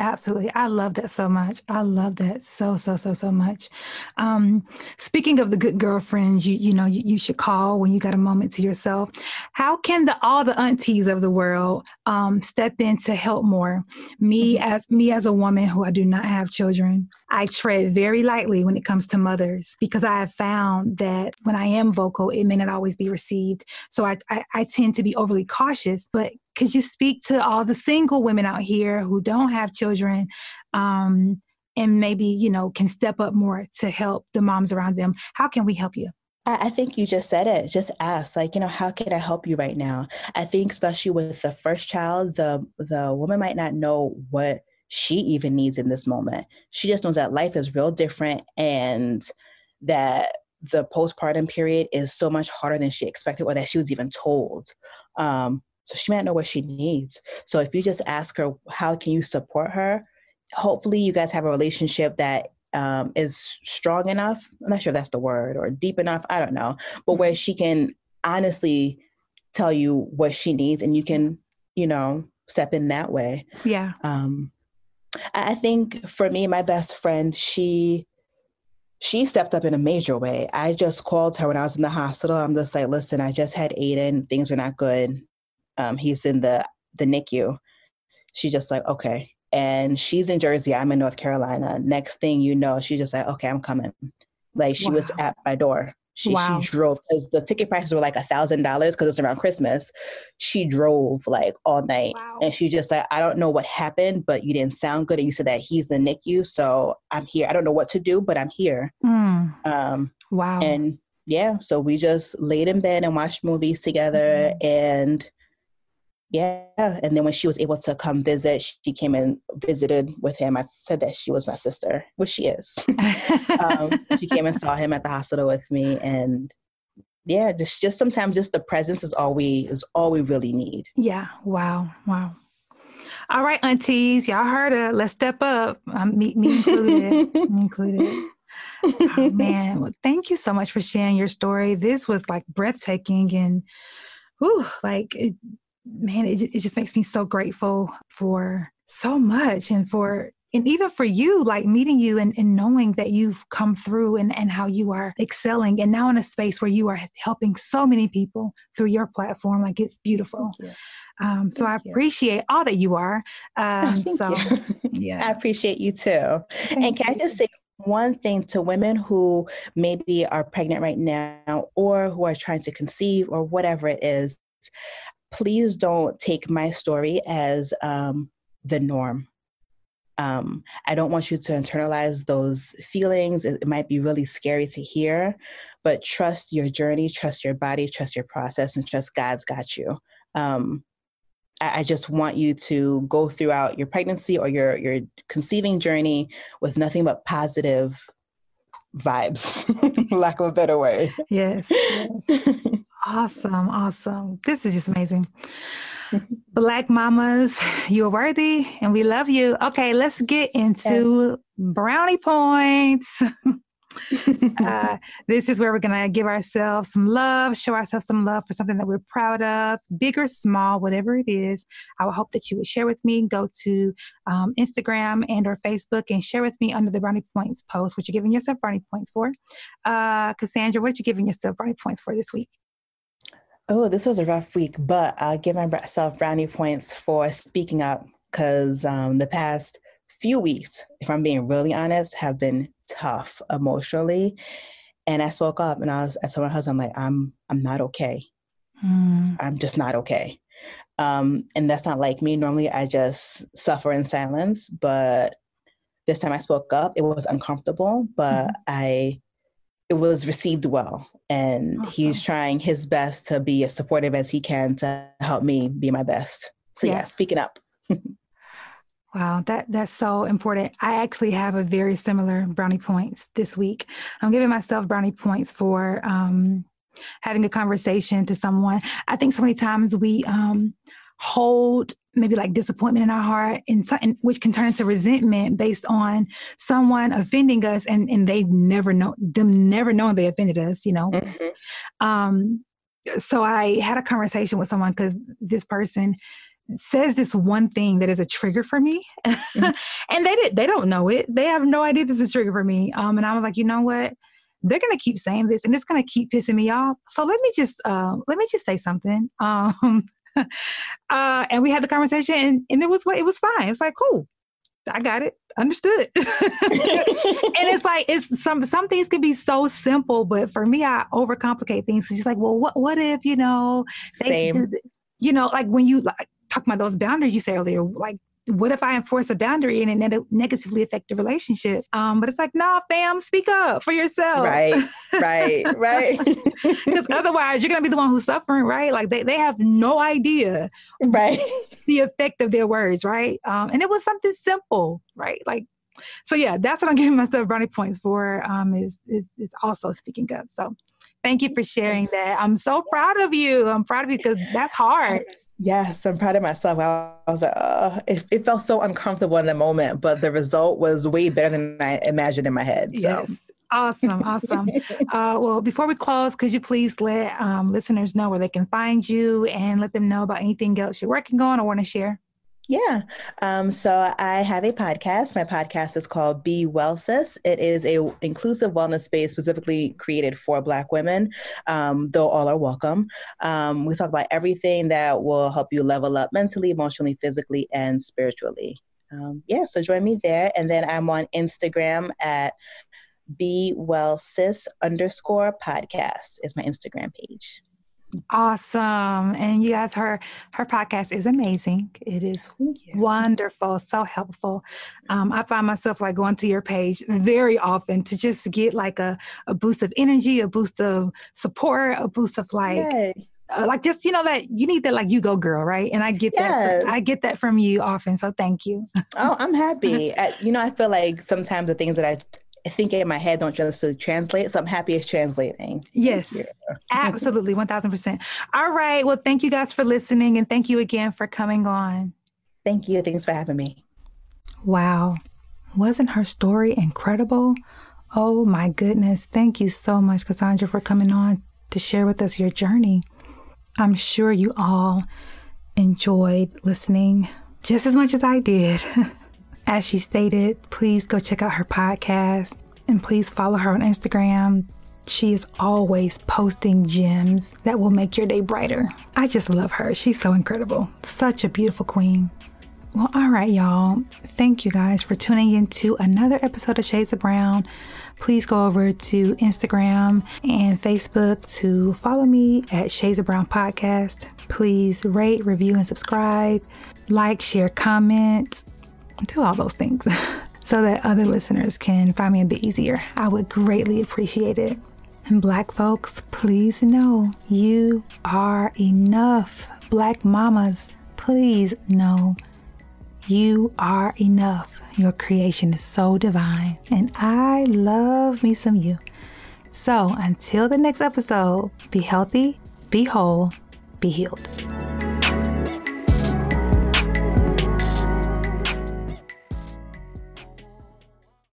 Absolutely. I love that so much. I love that so, so, so, so much. Um, speaking of the good girlfriends, you, you know, you, you, should call when you got a moment to yourself. How can the, all the aunties of the world, um, step in to help more? Me mm-hmm. as, me as a woman who I do not have children, I tread very lightly when it comes to mothers because I have found that when I am vocal, it may not always be received. So I, I, I tend to be overly cautious, but could you speak to all the single women out here who don't have children um, and maybe you know can step up more to help the moms around them how can we help you I think you just said it. Just ask, like, you know, how can I help you right now? I think, especially with the first child, the the woman might not know what she even needs in this moment. She just knows that life is real different and that the postpartum period is so much harder than she expected or that she was even told. Um, so she might know what she needs. So if you just ask her, how can you support her? Hopefully, you guys have a relationship that um, is strong enough. I'm not sure that's the word or deep enough. I don't know, but where she can honestly tell you what she needs and you can, you know, step in that way. Yeah. Um, I think for me, my best friend, she she stepped up in a major way. I just called her when I was in the hospital. I'm just like, listen, I just had Aiden. Things are not good um, he's in the the NICU. She's just like, okay. And she's in Jersey. I'm in North Carolina. Next thing you know, she's just like, okay, I'm coming. Like she wow. was at my door. She, wow. she drove because the ticket prices were like a thousand dollars because it's around Christmas. She drove like all night, wow. and she just like, I don't know what happened, but you didn't sound good, and you said that he's the NICU, so I'm here. I don't know what to do, but I'm here. Mm. Um, wow. And yeah, so we just laid in bed and watched movies together, mm. and yeah and then when she was able to come visit she came and visited with him. I said that she was my sister which she is. Um, so she came and saw him at the hospital with me and yeah just just sometimes just the presence is all we is all we really need. Yeah wow wow. All right aunties y'all heard it. Let's step up. Um, me, me included me included. Oh, man. Well, thank you so much for sharing your story. This was like breathtaking and Ooh, like it, man, it, it just makes me so grateful for so much and for and even for you, like meeting you and, and knowing that you've come through and, and how you are excelling and now in a space where you are helping so many people through your platform, like it's beautiful. Um, so Thank I appreciate you. all that you are. Um, so yeah, I appreciate you too. Thank and can you. I just say one thing to women who maybe are pregnant right now or who are trying to conceive or whatever it is please don't take my story as um, the norm. Um, I don't want you to internalize those feelings. It, it, might be really scary to hear, but trust your journey, trust your body, trust your process, and trust God's got you. Um, I, I just want you to go throughout your pregnancy or your your conceiving journey with nothing but positive vibes, lack of a better way. Yes. yes. Awesome. Awesome. This is just amazing. Black mamas, you're worthy and we love you. Okay, let's get into yes. brownie points. uh, this is where we're going to give ourselves some love, show ourselves some love for something that we're proud of, big or small, whatever it is. I would hope that you would share with me. Go to um, Instagram and or Facebook and share with me under the brownie points post what you're giving yourself brownie points for. Uh, Cassandra, what are you giving yourself brownie points for this week? Oh, this was a rough week, but I'll give myself brownie points for speaking up because um, the past few weeks, if I'm being really honest, have been tough emotionally. And I spoke up and I was I told my husband, I'm like, I'm I'm not okay. Mm. I'm just not okay. Um, and that's not like me. Normally I just suffer in silence, but this time I spoke up. It was uncomfortable, but mm-hmm. I it was received well and awesome. he's trying his best to be as supportive as he can to help me be my best. So yeah, yeah speaking up. Wow that that's so important. I actually have a very similar brownie points this week. I'm giving myself brownie points for um, having a conversation to someone. I think so many times we um, hold maybe like disappointment in our heart and, and, which can turn into resentment based on someone offending us and and they never know them never knowing they offended us you know? Mm-hmm. um so i had a conversation with someone because this person says this one thing that is a trigger for me. Mm-hmm. and they did, they don't know it. They have no idea this is a trigger for me. Um and i'm like you know what? They're gonna keep saying this and it's gonna keep pissing me off. So let me just uh let me just say something. Um uh, and we had the conversation, and, and it was what it was fine. It's like cool. I got it. Understood. and it's like it's some some things can be so simple, but for me, I overcomplicate things. It's just like, well, what what if you know? They, Same. You know, like when you like talk about those boundaries you said earlier, like what if I enforce a boundary and it negatively affect the relationship? Um, but it's like, no, fam, speak up for yourself. Right, right, right. Because otherwise, you're gonna be the one who's suffering, right? Like they, they have no idea, right, the effect of their words, right? Um, and it was something simple, right? Like, so yeah, that's what I'm giving myself brownie points for. Um, is is, is also speaking up. So. Thank you for sharing that. I'm so proud of you. I'm proud of you because that's hard. Yes, I'm proud of myself. I, was like, uh, it, it, felt so uncomfortable in the moment, but the result was way better than I imagined in my head. So. Yes. Awesome, awesome. uh, well, before we close, could you please let um, listeners know where they can find you and let them know about anything else you're working on or want to share? Yeah. Um, so I have a podcast. My podcast is called Be Well Sis. It is a inclusive wellness space specifically created for Black women, um, though all are welcome. Um, we talk about everything that will help you level up mentally, emotionally, physically, and spiritually. Um, yeah, so join me there. And then I'm on Instagram at Be Well Sis underscore podcast is my Instagram page. Awesome. And you guys, her her podcast is amazing. It is wonderful, so helpful. Um, I find myself like going to your page very often to just get like a, a boost of energy, a boost of support, a boost of like uh, like just you know that you need that like you go girl right and i get yes. that i get that from you often so thank you oh i'm happy I, you know i feel like sometimes the things that i think in my head don't just translate. So I'm happy it's translating. Yes, yeah. absolutely. 1000%. All right. Well, thank you guys for listening. And thank you again for coming on. Thank you. Thanks for having me. Wow. Wasn't her story incredible? Oh my goodness. Thank you so much, Cassandra, for coming on to share with us your journey. I'm sure you all enjoyed listening just as much as I did. As she stated, please go check out her podcast and please follow her on Instagram. She is always posting gems that will make your day brighter. I just love her. She's so incredible. Such a beautiful queen. Well, all right, y'all. Thank you guys for tuning in to another episode of Shades of Brown. Please go over to Instagram and Facebook to follow me at Shades of Brown Podcast. Please rate, review, and subscribe. Like, share, comment do all those things so that other listeners can find me a bit easier. I would greatly appreciate it. And black folks, please know you are enough. Black mamas, please know you are enough. Your creation is so divine, and I love me some you. So until the next episode, be healthy, be whole, be healed.